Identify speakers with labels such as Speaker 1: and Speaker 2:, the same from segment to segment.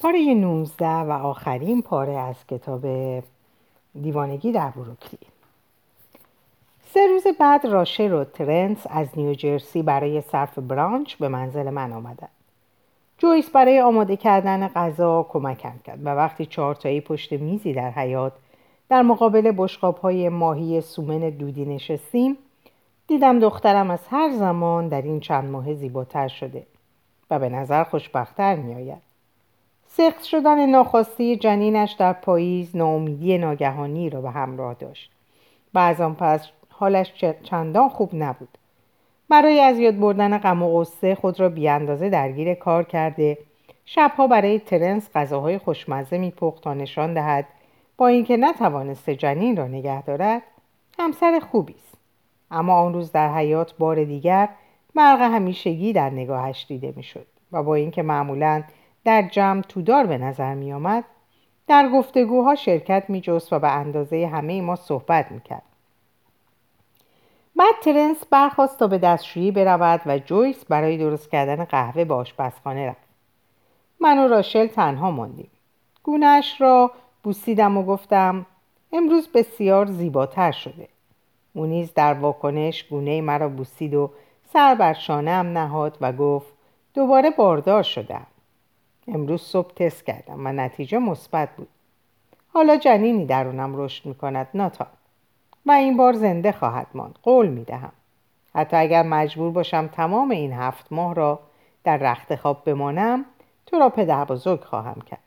Speaker 1: پاره 19 و آخرین پاره از کتاب دیوانگی در بروکلی سه روز بعد راشل و ترنس از نیوجرسی برای صرف برانچ به منزل من آمدند جویس برای آماده کردن غذا کمکم کرد و وقتی چهارتایی پشت میزی در حیات در مقابل بشقاب های ماهی سومن دودی نشستیم دیدم دخترم از هر زمان در این چند ماه زیباتر شده و به نظر خوشبختتر می آید. سخت شدن ناخواسته جنینش در پاییز ناامیدی ناگهانی را به همراه داشت. و از آن پس حالش چندان خوب نبود. برای از یاد بردن غم و غصه خود را بیاندازه درگیر کار کرده شبها برای ترنس غذاهای خوشمزه میپخت تا نشان دهد با اینکه نتوانسته جنین را نگه دارد همسر خوبی است. اما آن روز در حیات بار دیگر مرغ همیشگی در نگاهش دیده می‌شد و با اینکه معمولا در جمع تودار به نظر می آمد در گفتگوها شرکت می جست و به اندازه همه ما صحبت می کرد. بعد ترنس برخواست تا به دستشویی برود و جویس برای درست کردن قهوه به آشپزخانه رفت. من و راشل تنها ماندیم. گونهش را بوسیدم و گفتم امروز بسیار زیباتر شده. او نیز در واکنش گونه مرا بوسید و سر بر شانه نهاد و گفت دوباره باردار شدم. امروز صبح تست کردم و نتیجه مثبت بود. حالا جنینی درونم رشد می کند ناتان. و این بار زنده خواهد ماند. قول می دهم. حتی اگر مجبور باشم تمام این هفت ماه را در رخت خواب بمانم تو را پدر بزرگ خواهم کرد.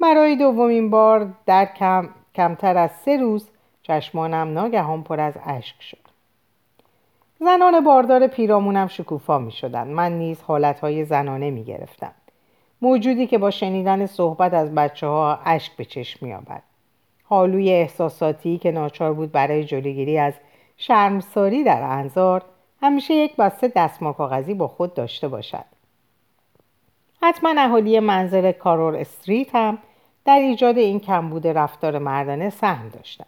Speaker 1: برای دومین بار در کم، کمتر از سه روز چشمانم ناگهان پر از اشک شد. زنان باردار پیرامونم شکوفا می شدن. من نیز حالتهای زنانه می گرفتم. موجودی که با شنیدن صحبت از بچه ها اشک به چشم می آبد. حالوی احساساتی که ناچار بود برای جلوگیری از شرمساری در انظار همیشه یک بسته دستمال کاغذی با خود داشته باشد. حتما اهالی منزل کارور استریت هم در ایجاد این کمبود رفتار مردانه سهم داشتند.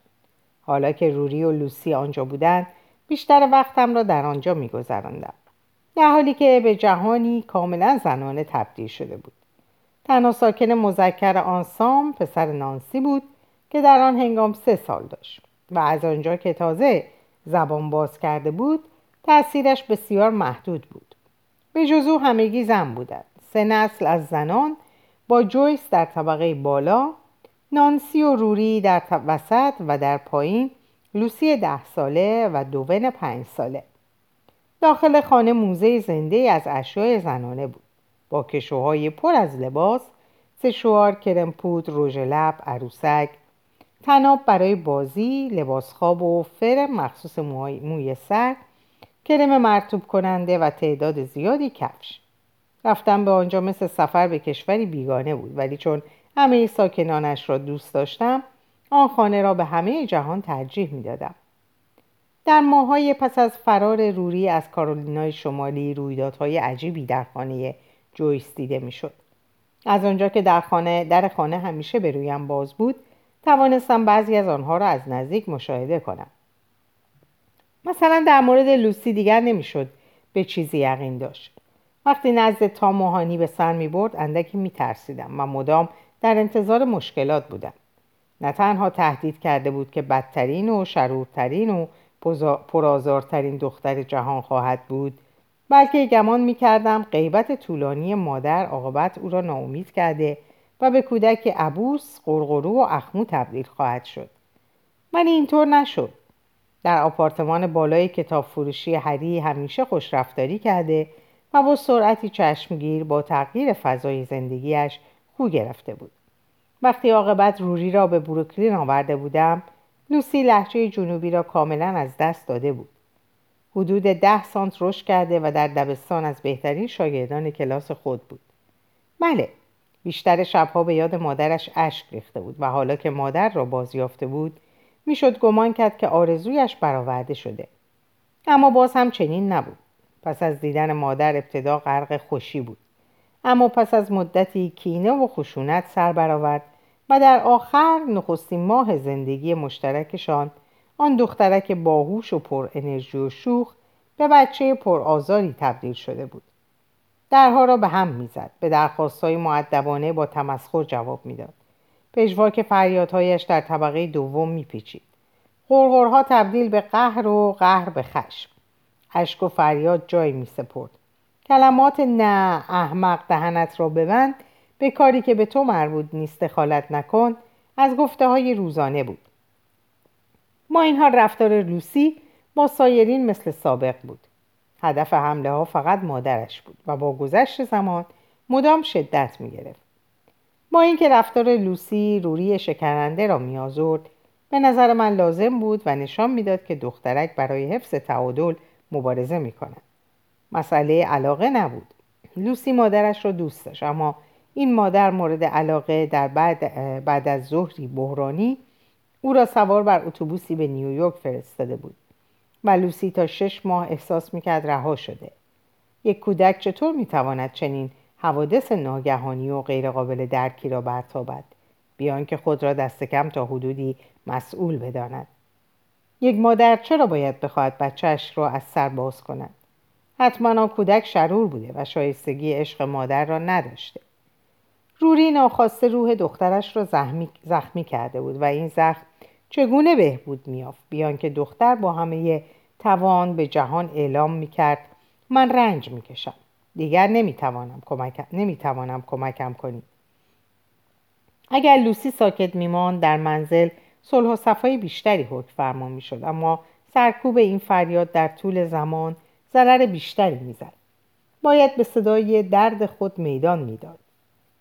Speaker 1: حالا که روری و لوسی آنجا بودند بیشتر وقتم را در آنجا میگذراندم در حالی که به جهانی کاملا زنانه تبدیل شده بود تنها ساکن مذکر آنسام پسر نانسی بود که در آن هنگام سه سال داشت و از آنجا که تازه زبان باز کرده بود تأثیرش بسیار محدود بود. به جزو همگی زن بودند. سه نسل از زنان با جویس در طبقه بالا نانسی و روری در وسط و در پایین لوسی ده ساله و دوون پنج ساله. داخل خانه موزه زنده از اشیاء زنانه بود. با کشوهای پر از لباس سشوار کرم پود رژ لب عروسک. تناب برای بازی لباس خواب و فرم مخصوص موی سر کرم مرتوب کننده و تعداد زیادی کفش. رفتن به آنجا مثل سفر به کشوری بیگانه بود ولی چون همه ساکنانش را دوست داشتم آن خانه را به همه جهان ترجیح می‌دادم. در ماهای پس از فرار روری از کارولینای شمالی رویدادهای عجیبی در خانه جویس دیده می‌شد. از آنجا که در خانه در خانه همیشه به رویم باز بود توانستم بعضی از آنها را از نزدیک مشاهده کنم. مثلا در مورد لوسی دیگر نمی‌شد به چیزی یقین داشت. وقتی نزد تا موهانی به سر می برد اندکی می ترسیدم و مدام در انتظار مشکلات بودم. نه تنها تهدید کرده بود که بدترین و شرورترین و پرازارترین دختر جهان خواهد بود بلکه گمان می کردم غیبت طولانی مادر عاقبت او را ناامید کرده و به کودک عبوس، قرقرو و اخمو تبدیل خواهد شد. ولی اینطور نشد. در آپارتمان بالای کتاب فروشی هری همیشه خوشرفتاری کرده و با سرعتی چشمگیر با تغییر فضای زندگیش خو گرفته بود. وقتی عاقبت روری را به بروکلین آورده بودم لوسی لحجه جنوبی را کاملا از دست داده بود. حدود ده سانت رشد کرده و در دبستان از بهترین شاگردان کلاس خود بود. بله بیشتر شبها به یاد مادرش اشک ریخته بود و حالا که مادر را بازیافته بود می‌شد گمان کرد که آرزویش برآورده شده. اما باز هم چنین نبود. پس از دیدن مادر ابتدا غرق خوشی بود. اما پس از مدتی کینه و خشونت سر برآورد و در آخر نخستین ماه زندگی مشترکشان آن دخترک باهوش و پر انرژی و شوخ به بچه پر آزاری تبدیل شده بود. درها را به هم می‌زد. به درخواستهای معدبانه با تمسخر جواب می‌داد. پژواک فریادهایش در طبقه دوم میپیچید. غرغرها تبدیل به قهر و قهر به خشم. اشک و فریاد جای میسپرد. کلمات نه احمق دهنت را ببند. به کاری که به تو مربوط نیست دخالت نکن. از گفته های روزانه بود. ما این حال رفتار لوسی با سایرین مثل سابق بود هدف حمله ها فقط مادرش بود و با گذشت زمان مدام شدت می گرفت. با اینکه رفتار لوسی روری شکننده را می آزرد به نظر من لازم بود و نشان می‌داد که دخترک برای حفظ تعادل مبارزه می کند. مسئله علاقه نبود. لوسی مادرش را دوست داشت اما این مادر مورد علاقه در بعد, بعد از ظهری بحرانی او را سوار بر اتوبوسی به نیویورک فرستاده بود و لوسی تا شش ماه احساس می‌کرد رها شده. یک کودک چطور می‌تواند چنین حوادث ناگهانی و غیرقابل درکی را برتابد؟ بیان که خود را دست کم تا حدودی مسئول بداند. یک مادر چرا باید بخواهد بچهش را از سر باز کند؟ حتما آن کودک شرور بوده و شایستگی عشق مادر را نداشته. روری ناخواسته روح دخترش را زخمی, زخمی کرده بود و این زخم چگونه بهبود میافت بیان که دختر با همه توان به جهان اعلام می‌کرد من رنج می‌کشم. دیگر نمی‌توانم کمک... نمی‌توانم کمکم کنی. اگر لوسی ساکت میماند در منزل صلح و صفای بیشتری حکم فرما می‌شد اما سرکوب این فریاد در طول زمان ضرر بیشتری می‌زد. باید به صدای درد خود میدان می‌داد.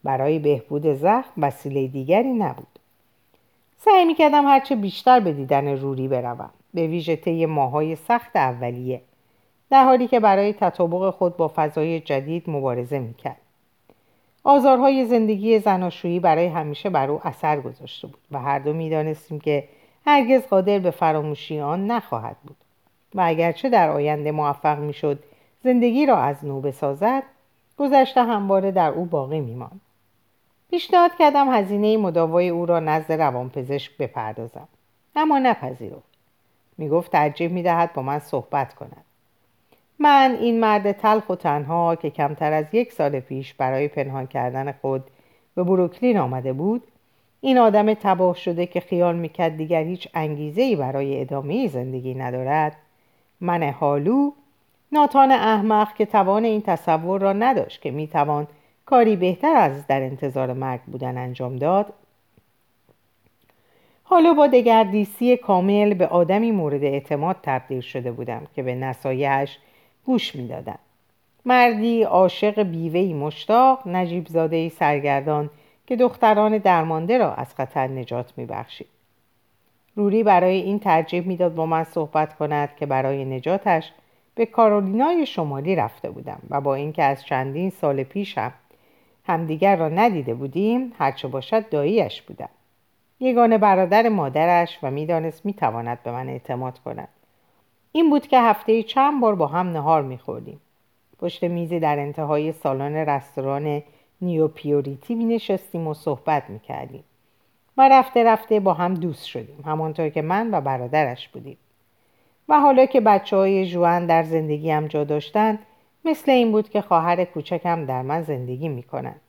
Speaker 1: برای بهبود زخم وسیله دیگری نبود. سعی می‌کردم هرچه بیشتر به دیدن روری بروم. به ویژه طی ماهای سخت اولیه. در حالی که برای تطابق خود با فضای جدید مبارزه می‌کرد. آزارهای زندگی زناشویی برای همیشه بر او اثر گذاشته بود و هر دو می‌دانستیم که هرگز قادر به فراموشی آن نخواهد بود. و اگرچه در آینده موفق می‌شد زندگی را از نو بسازد گذشته همواره در او باقی میماند. پیشنهاد کردم هزینه مداوای او را نزد روانپزشک بپردازم. اما نپذیرفت. می‌گفت ترجیح می‌دهد با من صحبت کند. من این مرد تلخ و تنها که کمتر از یک سال پیش برای پنهان کردن خود به بروکلین آمده بود این آدم تباه شده که خیال می‌کرد دیگر هیچ انگیزه ای برای ادامه زندگی ندارد من حالو ناتان احمق که توان این تصور را نداشت که می‌توان کاری بهتر از در انتظار مرگ بودن انجام داد. حالا با دگردیسی کامل به آدمی مورد اعتماد تبدیل شده بودم که به نصایحش گوش می‌دادم. مردی عاشق بیوهی مشتاق نجیب زاده سرگردان که دختران درمانده را از خطر نجات میبخشید. روری برای این ترجیح می‌داد با من صحبت کند که برای نجاتش به کارولینای شمالی رفته بودم و با اینکه از چندین سال پیشم همدیگر را ندیده بودیم هرچه باشد داییش بودم. یگانه برادر مادرش و می‌دانست می‌تواند به من اعتماد کند. این بود که هفته چند بار با هم نهار میخوردیم. پشت میزی در انتهای سالن رستوران نیو پیوریتی می نشستیم و صحبت می‌کردیم. و رفته رفته با هم دوست شدیم همانطور که من و برادرش بودیم. و حالا که بچه های جوان در زندگیم جا داشتند مثل این بود که خواهر کوچکم در من زندگی می کند.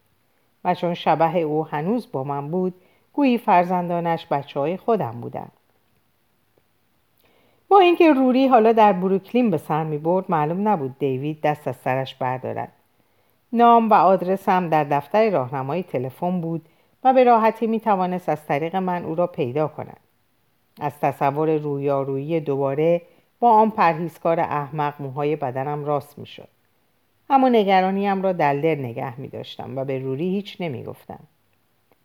Speaker 1: و چون شبه او هنوز با من بود گویی فرزندانش بچه های خودم بودن. با اینکه روری حالا در بروکلین به سر می برد معلوم نبود دیوید دست از سرش بردارد. نام و آدرس هم در دفتر راهنمای تلفن بود و به راحتی می توانست از طریق من او را پیدا کند. از تصور رویارویی دوباره با آن پرهیزکار احمق موهای بدنم راست می شد. اما نگرانیم را در دل نگه می داشتم و به روری هیچ نمی گفتم.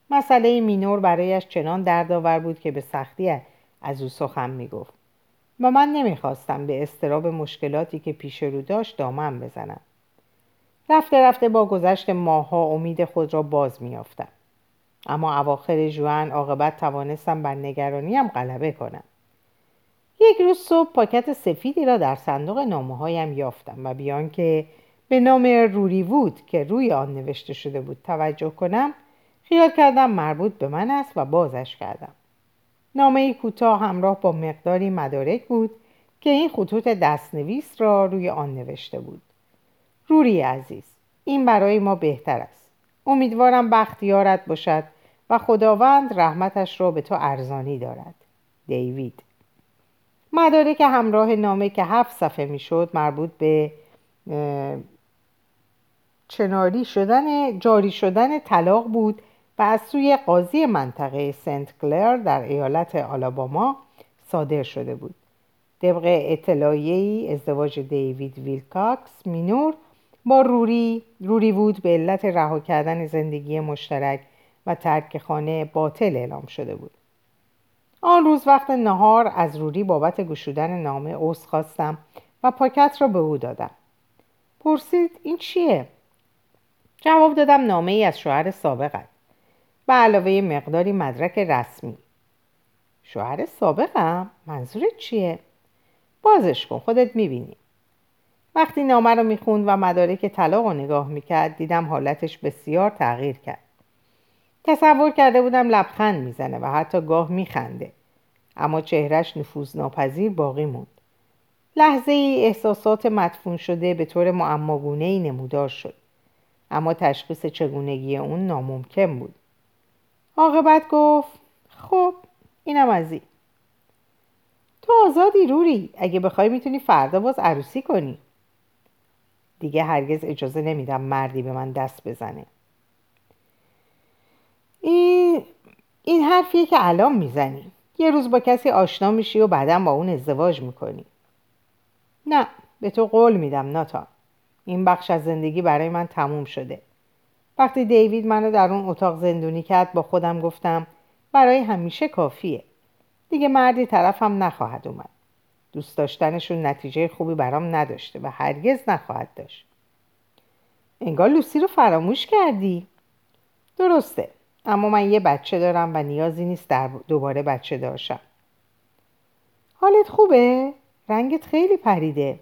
Speaker 1: مسئله مینور برایش چنان دردآور بود که به سختی از او سخن می گفت. و من نمی‌خواستم به استراب مشکلاتی که پیش رو داشت دامن بزنم. رفته رفته با گذشت ماهها امید خود را باز میافتم. اما اواخر جوان عاقبت توانستم بر نگرانیم غلبه کنم. یک روز صبح پاکت سفیدی را در صندوق نامه هایم یافتم و بیان که به نام روری وود که روی آن نوشته شده بود. توجه کنم خیال کردم مربوط به من است و بازش کردم. نامه کوتاه همراه با مقداری مدارک بود که این خطوط دستنویس را روی آن نوشته بود. روری عزیز این برای ما بهتر است. امیدوارم بخت یارت باشد و خداوند رحمتش را به تو ارزانی دارد. دیوید. مدارک همراه نامه که هفت صفحه می‌شد مربوط به چناری شدن جاری شدن طلاق بود و از سوی قاضی منطقه سنت کلر در ایالت آلاباما صادر شده بود. طبق اطلاعیه‌ای ازدواج دیوید ویلکاکس مینور با روری روری بود به علت رها کردن زندگی مشترک و ترک خانه باطل اعلام شده بود. آن روز وقت نهار از روری بابت گشودن نامه اوس خواستم و پاکت را به او دادم. پرسید این چیه؟ جواب دادم نامه ای از شوهر سابقت به علاوه مقداری مدرک رسمی. شوهر سابقم؟ منظورت چیه؟ بازش کن خودت می‌بینی. وقتی نامه رو می‌خوند و مدارک طلاق رو نگاه می‌کرد دیدم حالتش بسیار تغییر کرد. تصور کرده بودم لبخند می‌زنه و حتی گاه میخنده. اما چهرش نفوذ ناپذیر باقی موند. لحظه ای احساسات مدفون شده به طور معماگونه ای نمودار شد. اما تشخیص چگونگی اون ناممکن بود. عاقبت گفت خب اینم از این. تو آزادی روری. اگه بخوای می‌تونی فردا باز عروسی کنی. دیگه هرگز اجازه نمیدم مردی به من دست بزنه. این, این حرفیه که الان می‌زنی. یه روز با کسی آشنا میشی و بعدا با اون ازدواج می‌کنی. نه به تو قول میدم ناتا این بخش از زندگی برای من تموم شده. وقتی دیوید منو در اون اتاق زندونی کرد با خودم گفتم برای همیشه کافیه. دیگه مردی طرفم نخواهد اومد. دوست داشتنشون نتیجه خوبی برام نداشته و هرگز نخواهد داشت. انگار لوسی رو فراموش کردی. درسته اما من یه بچه دارم و نیازی نیست در دوباره بچه داشتم حالت خوبه؟ رنگت خیلی پریده.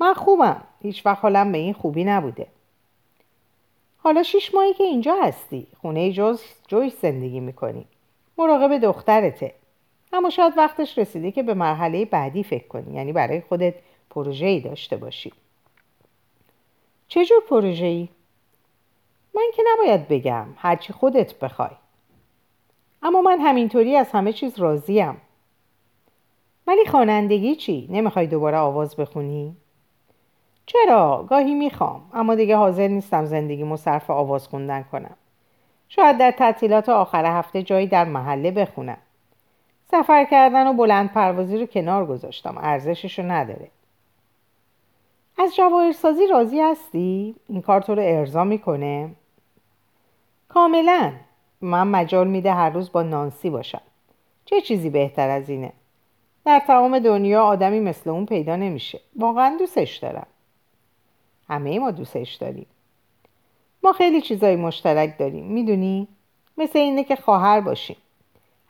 Speaker 1: من خوبم. هیچ وقت حالم به این خوبی نبوده. حالا شیش ماهی که اینجا هستی. خونه جوز جویس زندگی می‌کنی. مراقب دخترته. اما شاید وقتش رسیده که به مرحله بعدی فکر کنی. یعنی برای خودت پروژه‌ای داشته باشی. چجور پروژه‌ای؟ من که نباید بگم. هرچی خودت بخوای. اما من همینطوری از همه چیز راضیم. ولی خوانندگی چی؟ نمی‌خوای دوباره آواز بخونی؟ چرا؟ گاهی می‌خوام اما دیگه حاضر نیستم زندگی صرف آواز خوندن کنم. شاید در تعطیلات آخر هفته جایی در محله بخونم. سفر کردن و بلند پروازی رو کنار گذاشتم. ارزشش رو نداره. از جواهرسازی راضی هستی؟ این کار تو رو ارضا می‌کنه؟ کاملا. من مجال میده هر روز با نانسی باشم. چه چیزی بهتر از اینه؟ در تمام دنیا آدمی مثل اون پیدا نمیشه. واقعا دوستش دارم. همه ما دوستش داریم. ما خیلی چیزایی مشترک داریم می‌دونی؟ مثل اینه که خواهر باشیم.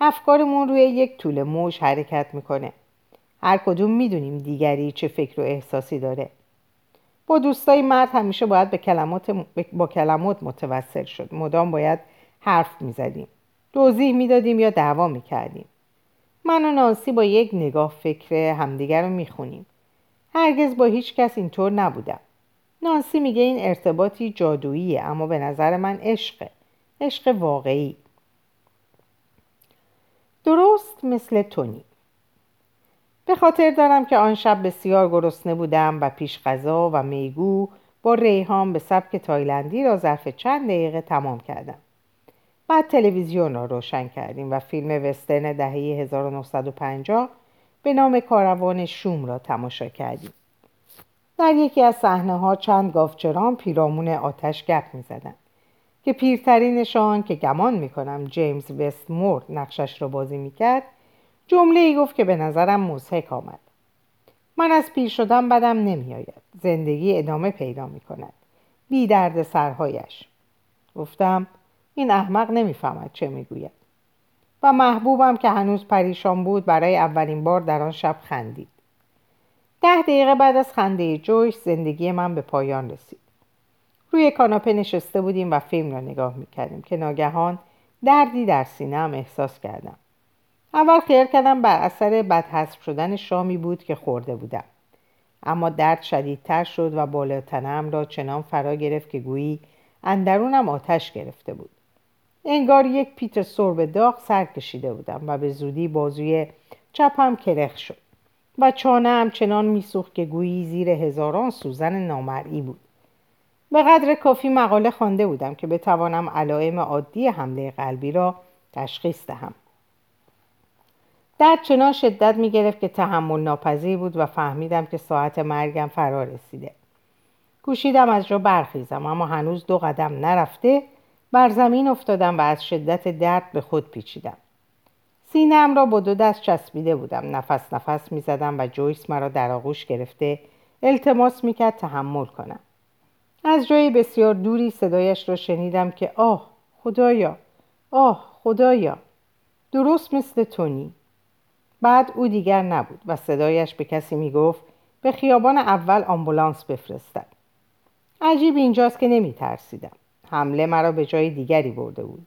Speaker 1: افکارمون روی یک طول موج حرکت می‌کنه. هر کدوم می‌دونیم دیگری چه فکر و احساسی داره. با دوستای مرد همیشه باید به کلمات با کلمات متوسل شد. مدام باید حرف می‌زدیم. توضیح می‌دادیم یا دعوا می‌کردیم. من و نانسی با یک نگاه فکر همدیگر رو می‌خونیم. هرگز با هیچ کس اینطور نبودم. نانسی میگه این ارتباطی جادوییه اما به نظر من عشقه. عشق واقعی. درست مثل تونی. به خاطر دارم که آن شب بسیار گرسنه بودم و پیش غذا و میگو با ریحان به سبک تایلندی را ظرف چند دقیقه تمام کردم. بعد تلویزیون را روشن کردیم و فیلم وسترن دهه 1950 به نام کاروان شوم را تماشا کردیم. در یکی از صحنه ها چند گاوچران پیرامون آتش گپ می زدن. که پیرترینشان که گمان می کنم جیمز وستمور نقشش را بازی می کرد جمله ای گفت که به نظرم مزهک آمد. من از پیر شدم بدم نمیآید. زندگی ادامه پیدا می کند بی درد سرهایش. گفتم این احمق نمی‌فهمد چه می‌گوید. و محبوبم که هنوز پریشان بود برای اولین بار در آن شب خندید. ده دقیقه بعد از خنده جویش زندگی من به پایان رسید. روی کاناپه نشسته بودیم و فیلم را نگاه می‌کردیم که ناگهان دردی در سینهام احساس کردم. اول خیال کردم بر اثر بدحسب شدن شامی بود که خورده بودم. اما درد شدیدتر شد و بالاتنم را چنان فرا گرفت که گویی اندرونم آتش گرفته بود. انگار یک پیت سرب داغ سر کشیده بودم و به زودی بازوی چپم کرخ شد. و چانه هم چنان میسوخت که گویی زیر هزاران سوزن نامرئی بود. به قدر کافی مقاله خوانده بودم که بتوانم علائم عادی حمله قلبی را تشخیص دهم. در چنان شدت می گرفت که تحمل ناپذیر بود و فهمیدم که ساعت مرگم فرا رسیده. کوشیدم از جا برخیزم اما هنوز دو قدم نرفته بر زمین افتادم و از شدت درد به خود پیچیدم. سینم را با دو دست چسبیده بودم. نفس نفس می زدم و جویس مرا در آغوش گرفته التماس می کرد تحمل کنم. از جای بسیار دوری صدایش را شنیدم که آه خدایا آه خدایا. درست مثل تونی. بعد او دیگر نبود و صدایش به کسی می گفت به خیابان اول آمبولانس بفرستد عجیب اینجاست که نمی ترسیدم حمله مرا به جای دیگری برده بود.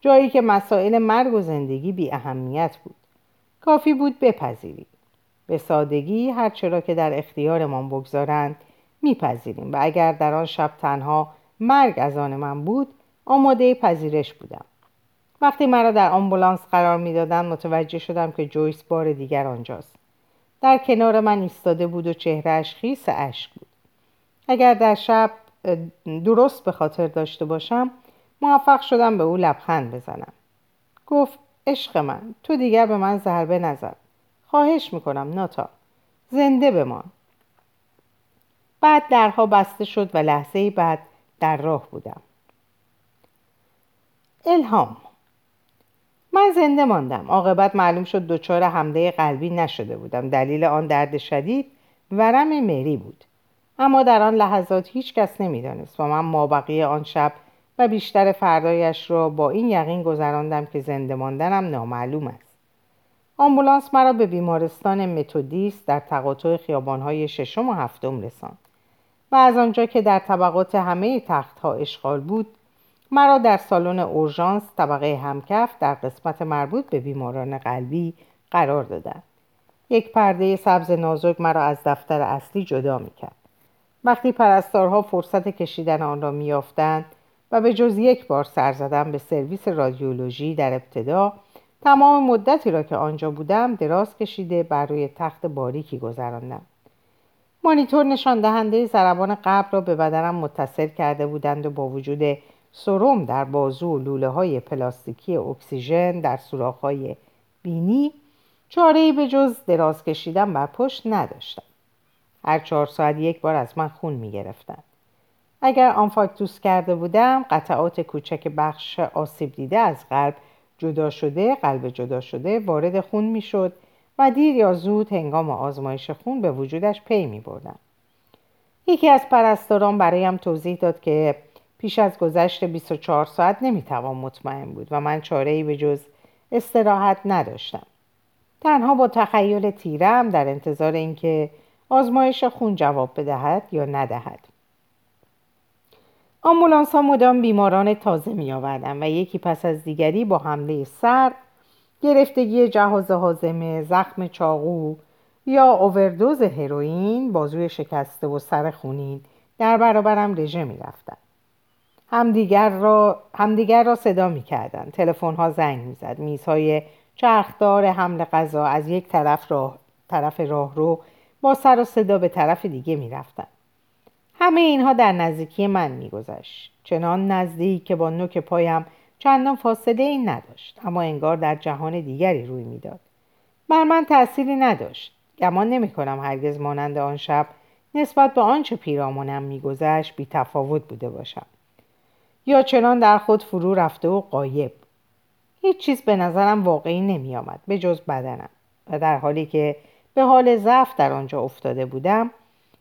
Speaker 1: جایی که مسائل مرگ و زندگی بی اهمیت بود. کافی بود بپذیرید به سادگی هرچه را که در اختیارمان بگذارند میپذیریم و اگر در آن شب تنها مرگ از آن من بود آماده پذیرش بودم. وقتی مرا در آمبولانس قرار می‌دادند متوجه شدم که جویس بار دیگر آنجاست. در کنار من ایستاده بود و چهرهش خیس اشک بود. اگر در شب درست به خاطر داشته باشم موفق شدم به او لبخند بزنم. گفت عشق من تو دیگر به من ضربه نزد خواهش می‌کنم ناتا زنده بمان. بعد درها بسته شد و لحظه بعد در راه بودم. الهام. من زنده ماندم. عاقبت معلوم شد دچار حمله قلبی نشده بودم. دلیل آن درد شدید ورم مری بود. اما در آن لحظات هیچ کس نمی‌دانست و من مابقی آن شب و بیشتر فردایش را با این یقین گذراندم که زنده ماندنم نامعلوم است. آمبولانس مرا به بیمارستان متودیست در تقاطع خیابانهای ششم و هفتم رساند و از آنجا که در طبقات همه تختها اشغال بود مرا در سالن اورژانس طبقه همکف در قسمت مربوط به بیماران قلبی قرار دادند. یک پرده سبز نازک مرا از دفتر اصلی جدا می‌کرد. وقتی پرستارها فرصت کشیدن آن را میافتند و به جز یک بار سر زدم به سرویس رادیولوژی در ابتدا تمام مدتی را که آنجا بودم دراز کشیده بر روی تخت باریکی گذراندم مانیتور نشان دهنده ضربان قبل را به بدنم متصل کرده بودند و با وجود سرم در بازو و لوله های پلاستیکی اکسیژن در سوراخ های بینی چاره به جز دراز کشیدن بر پشت نداشتم هر چهار ساعت یک بار از من خون می گرفتن. اگر آنفاکتوس کرده بودم قطعات کوچک بخش آسیب دیده از قلب جدا شده قلب جدا شده وارد خون می شد و دیر یا زود هنگام آزمایش خون به وجودش پی می بردم. یکی از پرستاران برایم توضیح داد که پیش از گذشت 24 ساعت نمی‌توان مطمئن بود و من چاره ای به جز استراحت نداشتم. تنها با تخیل تیرم در انتظار اینکه آزمایش خون جواب بدهد یا ندهد. آمبولانس ها مدام بیماران تازه می آوردن و یکی پس از دیگری با حمله سر گرفتگی جهاز حازمه زخم چاقو یا اووردوز هروئین بازوی شکسته و سر خونین در برابرم رژه می رفتن. همدیگر را, همدیگر را صدا می کردن. تلفن ها زنگ می زد. میزهای چرخدار حمل غذا از یک طرف راه طرف راه رو با سر و صدا به طرف دیگه می رفتن. همه اینها در نزدیکی من میگذشت. چنان نزدیک که با نوک پایم چندان فاصله این نداشت اما انگار در جهان دیگری روی می‌داد. بر من تأثیری نداشت. گمان نمی کنم هرگز مانند آن شب نسبت به آنچه پیرامونم میگذشت بی تفاوت بوده باشم. یا چنان در خود فرو رفته و قایب. هیچ چیز به نظرم واقعی نمی آمد به جز بدنم. و در حالی که به حال ضعف در آنجا افتاده بودم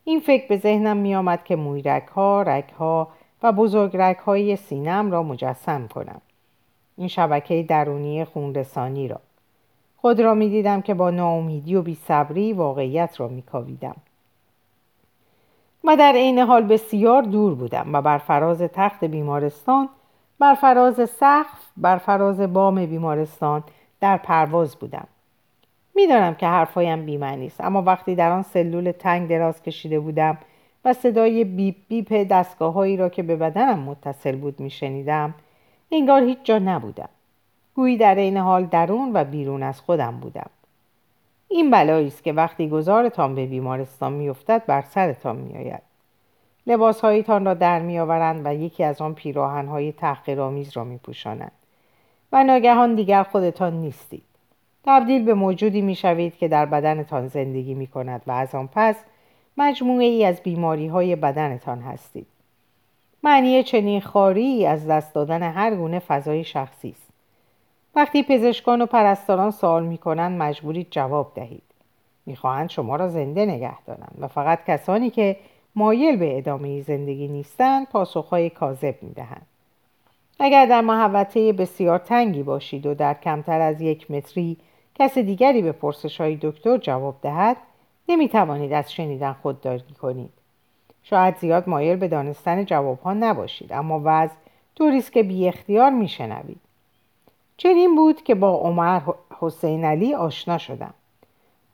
Speaker 1: این فکر به ذهنم می آمد که مویرک ها، رک ها و بزرگ رک های سینم را مجسم کنم. این شبکه درونی خونرسانی را. خود را می دیدم که با ناامیدی و بیصبری واقعیت را می کاویدم. و در عین حال بسیار دور بودم و بر فراز تخت بیمارستان بر فراز سقف بر فراز بام بیمارستان در پرواز بودم می‌دانم که حرفهایم بیمعنی است. اما وقتی در آن سلول تنگ دراز کشیده بودم و صدای بیپ بیپ دستگاههایی را که به بدنم متصل بود میشنیدم انگار هیچ جا نبودم. گویی در این حال درون و بیرون از خودم بودم. این بلایی است که وقتی گذارتان به بیمارستان میافتد بر سرتان میآید. لباسهایتان را در میآورند و یکی از آن پیراهنهای تحقیرآمیز را میپوشانند. و ناگهان دیگر خودتان نیستید. تبدیل به موجودی می‌شوید که در بدنتان زندگی می کند و از آن پس مجموعه ای از بیماری های بدنتان هستید. معنی چنین خاری از دست دادن هر گونه فضای شخصی است. وقتی پزشکان و پرستاران سوال می کنند مجبورید جواب دهید. می‌خواهند شما را زنده نگه دارند و فقط کسانی که مایل به ادامه زندگی نیستند پاسخهای کاذب می‌دهند. اگر در محوطه بسیار تنگی باشید و در کمتر از یک متری کس دیگری به پرسش های دکتر جواب دهد نمی توانید از شنیدن خودداری کنید. شاید زیاد مایل به دانستن جواب ها نباشید اما وضع طوریست که بی اختیار می شنوید. چنین بود که با عمر حسین علی آشنا شدم.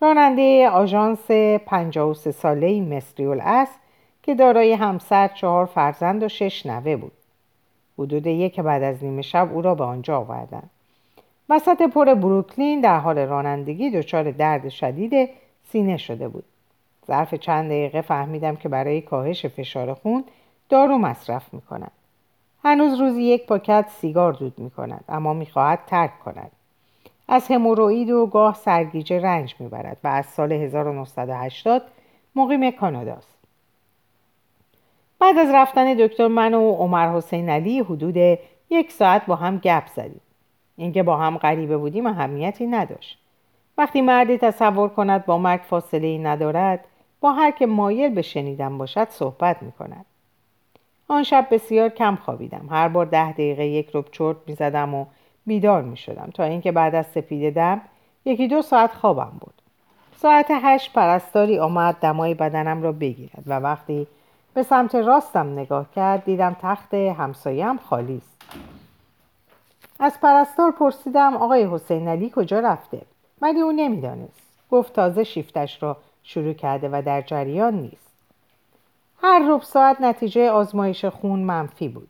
Speaker 1: راننده آژانس 53 ساله مصری است که دارای همسر چهار فرزند و شش نوه بود. حدود یک بعد از نیمه شب او را به آنجا آوردند. وسط پر بروکلین در حال رانندگی دچار درد شدید سینه شده بود ظرف چند دقیقه فهمیدم که برای کاهش فشار خون دارو مصرف می کند. هنوز روزی یک پاکت سیگار دود می کند اما می خواهد ترک کند. از هموروئید و گاه سرگیجه رنج می برد و از سال 1980 مقیم کاناداست. بعد از رفتن دکتر من و عمر حسین علی حدود یک ساعت با هم گپ زدیم. اینکه با هم غریبه بودیم اهمیتی نداشت. وقتی مردی تصور کند با مرگ فاصله ای ندارد با هر که مایل به شنیدن باشد صحبت می کند. آن شب بسیار کم خوابیدم. هر بار ده دقیقه یک رب چرت می زدم و بیدار می شدم تا اینکه بعد از سپیده دم یکی دو ساعت خوابم بود. ساعت هشت پرستاری آمد دمای بدنم را بگیرد و وقتی به سمت راستم نگاه کرد دیدم تخت همسایم خالی است. از پرستار پرسیدم آقای حسین علی کجا رفته؟ ولی او نمی‌دانست. گفت تازه شیفتش را شروع کرده و در جریان نیست. هر رب ساعت نتیجه آزمایش خون منفی بود.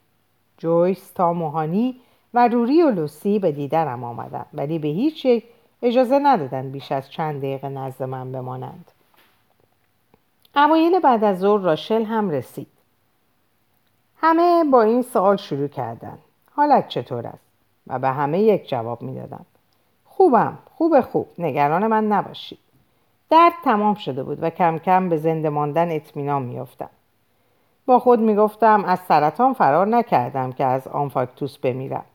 Speaker 1: جویس تا موهانی و روری و لوسی به دیدرم آمدند ولی به هیچ یک اجازه ندادند بیش از چند دقیقه نزد من بمانند. اوایل بعد از ظهر راشل هم رسید. همه با این سوال شروع کردند حالت چطور است؟ و به همه یک جواب می‌دادم خوبم خوب خوب نگران من نباشید. درد تمام شده بود و کم کم به زنده ماندن اطمینان میافتم. با خود می‌گفتم از سرطان فرار نکردم که از آنفاکتوس بمیرم.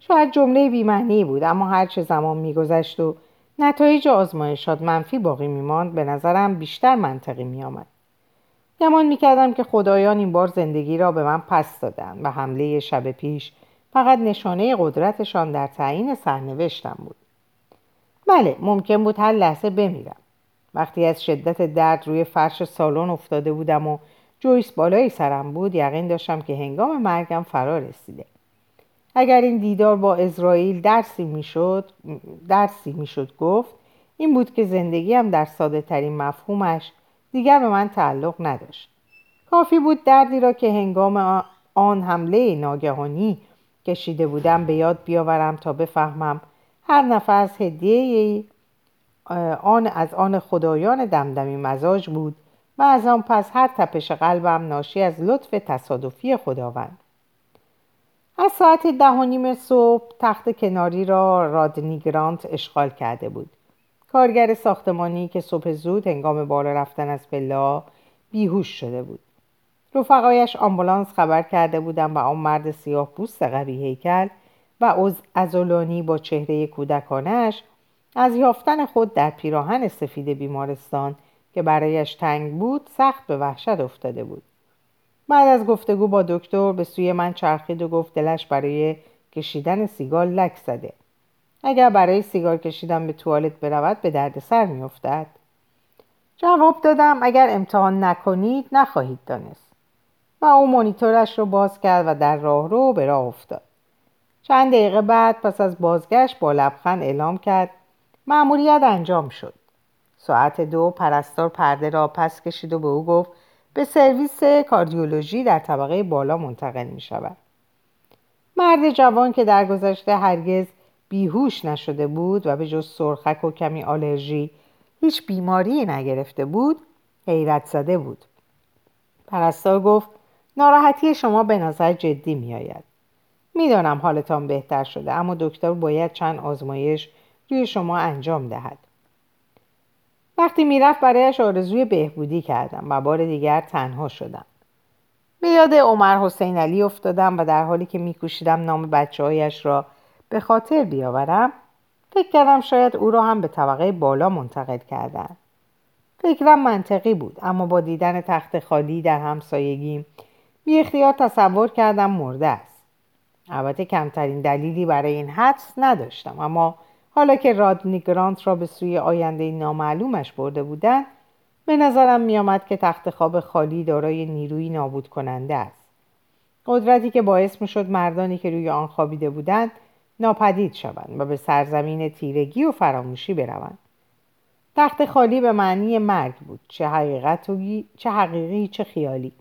Speaker 1: شاید جمله بیمعنی بود اما هرچه زمان میگذشت و نتایج آزمایشات منفی باقی میماند به نظرم بیشتر منطقی میآمد. گمان می‌کردم که خدایان این بار زندگی را به من پس دادن و حمله شب پیش فقط نشانه قدرتشان در تعیین سرنوشتم بود. بله ممکن بود هر لحظه بمیرم. وقتی از شدت درد روی فرش سالن افتاده بودم و جویس بالای سرم بود یقین داشتم که هنگام مرگم فرا رسیده. اگر این دیدار با اسرائیل درسی می‌شد درسی می‌شد گفت این بود که زندگیم در ساده ترین مفهومش دیگر به من تعلق نداشت. کافی بود دردی را که هنگام آن حمله ناگهانی کشیده بودم به یاد بیاورم تا بفهمم هر نفس هدیه آن از آن خدایان دمدمی مزاج بود و از آن پس هر تپش قلبم ناشی از لطف تصادفی خداوند. از ساعت ده و نیم صبح تخت کناری را رادنی گرانت اشغال کرده بود. کارگر ساختمانی که صبح زود هنگام بالا رفتن از پلا بیهوش شده بود. رفقایش آمبولانس خبر کرده بودم و آن مرد سیاه پوست قوی هیکل و ازولانی با چهره کودکانش از یافتن خود در پیراهن سفید بیمارستان که برایش تنگ بود سخت به وحشت افتاده بود. بعد از گفتگو با دکتر به سوی من چرخید و گفت دلش برای کشیدن سیگار لک زده. اگر برای سیگار کشیدن به توالت برود به درد سر میافتد. جواب دادم اگر امتحان نکنید نخواهید دانست. و او مانیتورش رو باز کرد و در راه رو به راه افتاد. چند دقیقه بعد پس از بازگشت با لبخند اعلام کرد مأموریت انجام شد. ساعت دو پرستار پرده را پس کشید و به او گفت به سرویس کاردیولوژی در طبقه بالا منتقل می شود. مرد جوان که در گذشته هرگز بیهوش نشده بود و به جز سرخک و کمی آلرژی هیچ بیماری نگرفته بود حیرت زده بود. پرستار گفت ناراحتی شما به نظر جدی می آید می‌دانم حالتان بهتر شده اما دکتر باید چند آزمایش روی شما انجام دهد. وقتی می‌رفت برایش آرزوی بهبودی کردم و بار دیگر تنها شدم. به یاد عمر حسین علی افتادم و در حالی که میکوشیدم نام بچه هایش را به خاطر بیاورم فکر کردم شاید او را هم به طبقه بالا منتقل کردن. فکرم منطقی بود اما با دیدن تخت خالی در همسایگیم بی اختیار تصور کردم مرده است. البته کمترین دلیلی برای این حدس نداشتم اما حالا که رادنی گرانت را به سوی آینده نامعلومش برده بودند به نظرم میآمد که تخت خواب خالی دارای نیروی نابود کننده است. قدرتی که باعث می شد مردانی که روی آن خوابیده بودند ناپدید شوند و به سرزمین تیرگی و فراموشی بروند. تخت خالی به معنی مرگ بود چه حقیقتی چه حقیقی چه خیالی.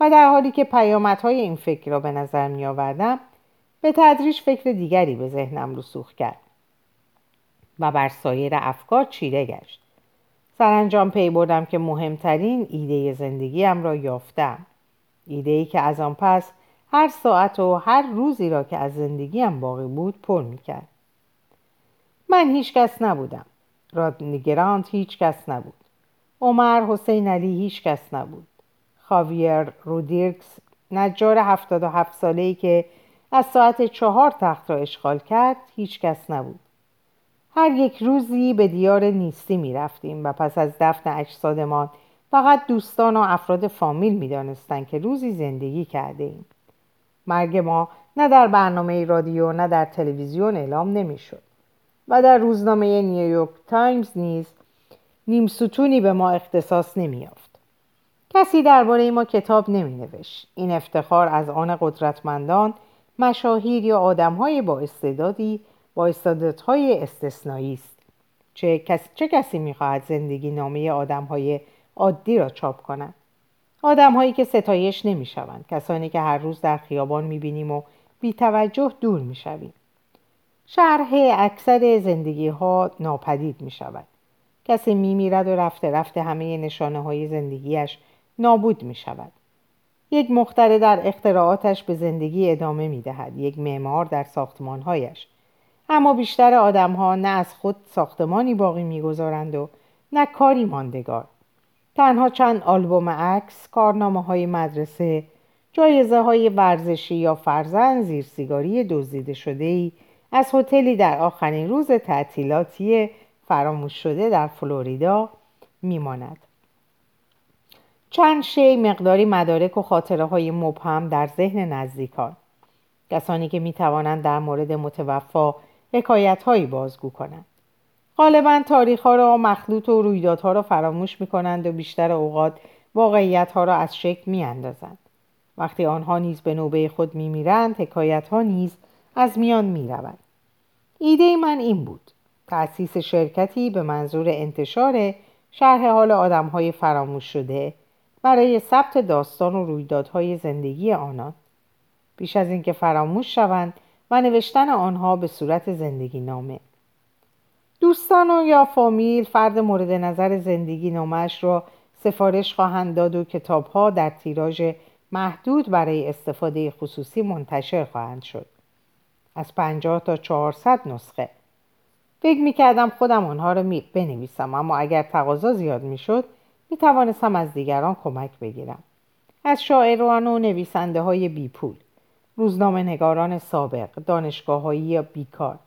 Speaker 1: و در حالی که پیامدهای این فکر را به نظر می آوردم به تدریج فکر دیگری به ذهنم رسوخ کرد و بر سایر افکار چیره گشت. سرانجام پی بردم که مهمترین ایده زندگیم را یافتم. ایده ای که از آن پس هر ساعت و هر روزی را که از زندگیم باقی بود پر می‌کرد. من هیچ کس نبودم. رادنگرانت هیچ کس نبود. عمر حسین علی هیچ کس نبود. خاویر رودیرکس نجار هفتاد و هفت ساله ای که از ساعت چهار تخت را اشغال کرد هیچ کس نبود هر یک روزی به دیار نیستی می رفتیم و پس از دفن اجسادمان فقط دوستان و افراد فامیل می دانستن که روزی زندگی کرده ایم. مرگ ما نه در برنامه رادیو نه در تلویزیون اعلام نمی شد و در روزنامه نیویورک تایمز نیز نیم ستونی به ما اختصاص نمی یافت. کسی درباره ما کتاب نمی نوشت. این افتخار از آن قدرتمندان مشاهیر یا آدمهای با استعدادی با استعدادهای استثنایی است چه, کس... چه کسی می‌خواهد زندگی نامه آدمهای عادی را چاپ کند آدمهایی که ستایش نمی‌شوند کسانی که هر روز در خیابان می‌بینیم و بی توجه دور می‌شویم شرح اکثر زندگی ها ناپدید می شود. کسی می میرد و رفته رفته همه نشانه های زندگیش نابود می شود. یک مختره در اختراعاتش به زندگی ادامه می دهد. یک معمار در ساختمانهایش. اما بیشتر آدم ها نه از خود ساختمانی باقی می‌گذارند و نه کاری ماندگار تنها چند آلبوم عکس کارنامه های مدرسه جایزه های ورزشی یا فرزن زیر سیگاری دزدیده شده ای از هتلی در آخرین روز تعطیلاتی فراموش شده در فلوریدا میماند چند شی مقداری مدارک و خاطره های مبهم در ذهن نزدیکان کسانی که می توانند در مورد متوفا حکایت هایی بازگو کنند غالبا تاریخ ها را مخلوط و رویدادها را فراموش می کنند و بیشتر اوقات واقعیت ها را از شکل می اندازند. وقتی آنها نیز به نوبه خود می میرند حکایت ها نیز از میان می روند. ایده من این بود تأسیس شرکتی به منظور انتشار شرح حال آدم های فراموش شده برای ثبت داستان و رویدادهای زندگی آنان. بیش از اینکه فراموش شوند و نوشتن آنها به صورت زندگی نامه. دوستان و یا فامیل فرد مورد نظر زندگی نامش را سفارش خواهند داد و کتاب در تیراژ محدود برای استفاده خصوصی منتشر خواهند شد. از پنجاه تا 400 نسخه. فکر می کردم خودم آنها را بنویسم اما اگر تقاضا زیاد می شد می توانستم از دیگران کمک بگیرم. از شاعران و نویسنده های بی پول روزنامه نگاران سابق دانشگاههایی یا بیکار.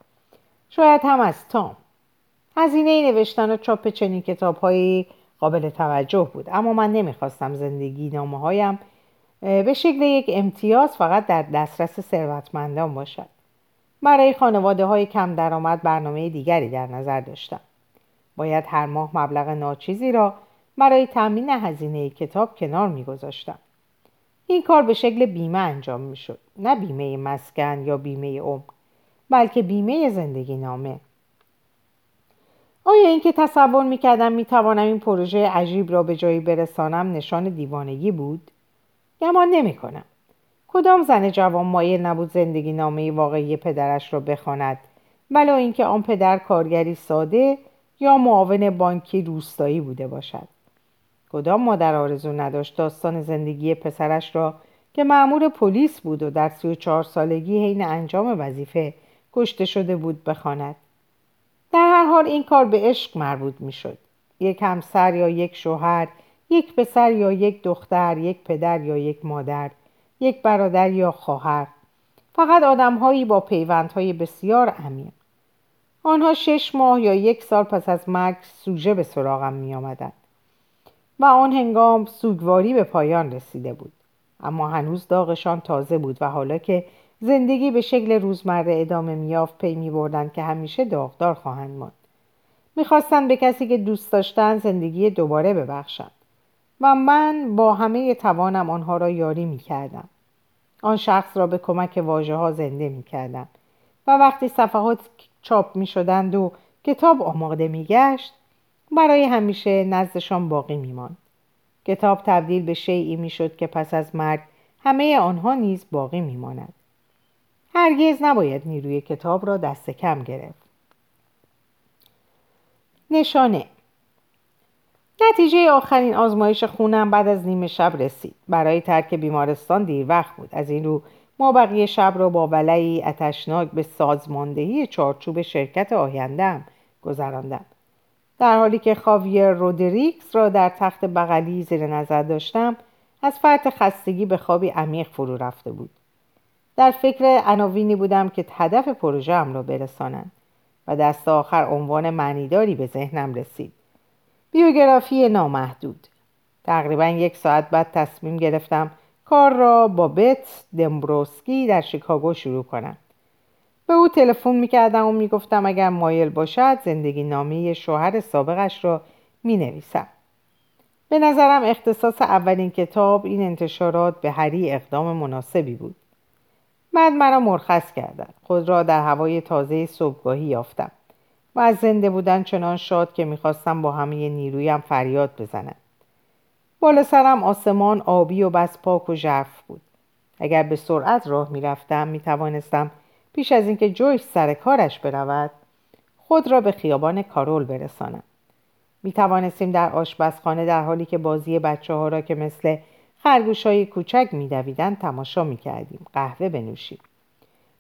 Speaker 1: شاید هم از تام. هزینه نوشتن و چاپ چنین کتاب قابل توجه بود اما من نمی‌خواستم زندگی نامه هایم به شکل یک امتیاز فقط در دسترس ثروتمندان باشد. برای خانواده های کم درآمد برنامه دیگری در نظر داشتم. باید هر ماه مبلغ ناچیزی را برای تامین هزینه کتاب کنار میگذاشتم. این کار به شکل بیمه انجام می شد نه بیمه مسکن یا بیمه عمر بلکه بیمه زندگی نامه. آیا اینکه تصور می‌کردم می‌توانم این پروژه عجیب را به جایی برسانم نشان دیوانگی بود؟ گمان نمی‌کنم. کدام زن جوان مایل نبود زندگی نامه واقعی پدرش را بخواند ولو اینکه آن پدر کارگری ساده یا معاون بانکی روستایی بوده باشد؟ کدام مادر آرزو نداشت داستان زندگی پسرش را که معمور پلیس بود و در سی و چهار سالگی حین انجام وظیفه کشته شده بود بخواند. در هر حال این کار به عشق مربوط می‌شد. یک همسر یا یک شوهر یک پسر یا یک دختر یک پدر یا یک مادر یک برادر یا خواهر. فقط آدمهایی با پیوندهای بسیار عمیق. آنها شش ماه یا یک سال پس از مرگ سوژه به سراغم می آمدن. و آن هنگام سوگواری به پایان رسیده بود. اما هنوز داغشان تازه بود و حالا که زندگی به شکل روزمره ادامه میافت پی می بردن که همیشه داغدار خواهند ماند. می‌خواستند به کسی که دوست داشتن زندگی دوباره ببخشند و من با همه توانم آنها را یاری می‌کردم. آن شخص را به کمک واژه ها زنده می‌کردم و وقتی صفحات چاپ می‌شدند و کتاب آماده میگشت برای همیشه نزدشان باقی میماند. کتاب تبدیل به شیعی می‌شد که پس از مرگ همه آنها نیز باقی میماند. هرگز نباید نیروی کتاب را دست کم گرفت. نشانه نتیجه آخرین آزمایش خونم بعد از نیمه شب رسید. برای ترک بیمارستان دیر وقت بود. از این رو ما بقیه شب را با ولعی اتشناک به سازماندهی چارچوب شرکت آیندهم گذراندم. در حالی که خاویر رودریکس را در تخت بغلی زیر نظر داشتم از فرط خستگی به خوابی عمیق فرو رفته بود. در فکر عناوینی بودم که هدف پروژه را برسانند و دست آخر عنوان معنیداری به ذهنم رسید. بیوگرافی نامحدود. تقریبا یک ساعت بعد تصمیم گرفتم کار را با بت دمبروسکی در شیکاگو شروع کنم. به او تلفن می‌کردم و می‌گفتم اگر مایل باشد زندگی نامه شوهر سابقش را می‌نویسم. به نظرم اختصاص اولین کتاب این انتشارات به هری اقدام مناسبی بود. بعد مرا مرخص کردند. خود را در هوای تازه صبحگاهی یافتم و از زنده بودن چنان شاد که می‌خواستم با همه نیرویم فریاد بزنم. بالا سرم آسمان آبی و بس پاک و ژرف بود. اگر به سرعت راه می‌رفتم می‌توانستم پیش از اینکه جویس سر کارش برود خود را به خیابان کارول برسانم می توانستیم در آشپزخانه در حالی که بازی بچه ها را که مثل خرگوش های کوچک می دویدن تماشا می کردیم. قهوه بنوشیم.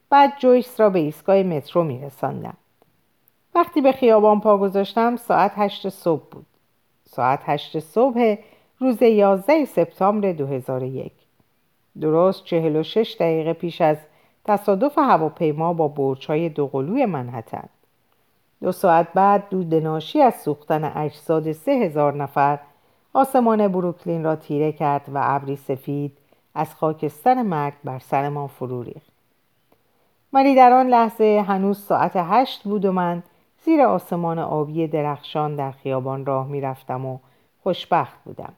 Speaker 1: بعد جویس را به ایستگاه مترو می رساندم. وقتی به خیابان پا گذاشتم ساعت هشت صبح بود. ساعت هشت صبح روز 11 سپتامبر 2001. درست 46 دقیقه پیش از تصادف هواپیما با برچهای دوقلوی منحتن. دو ساعت بعد دود ناشی از سوختن اجساد سه هزار نفر آسمان بروکلین را تیره کرد و ابری سفید از خاکستر مرگ بر سرمان فرو ریخت ولی در آن لحظه هنوز ساعت هشت بود و من زیر آسمان آبی درخشان در خیابان راه می‌رفتم و خوشبخت بودم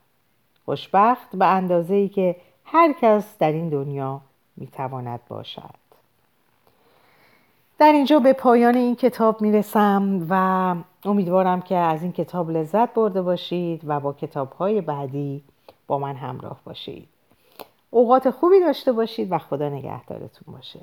Speaker 1: خوشبخت به اندازه ای که هر کس در این دنیا می‌تواند باشد. در اینجا به پایان این کتاب می‌رسم و امیدوارم که از این کتاب لذت برده باشید و با کتاب های بعدی با من همراه باشید. اوقات خوبی داشته باشید و خدا نگهدارتون باشه.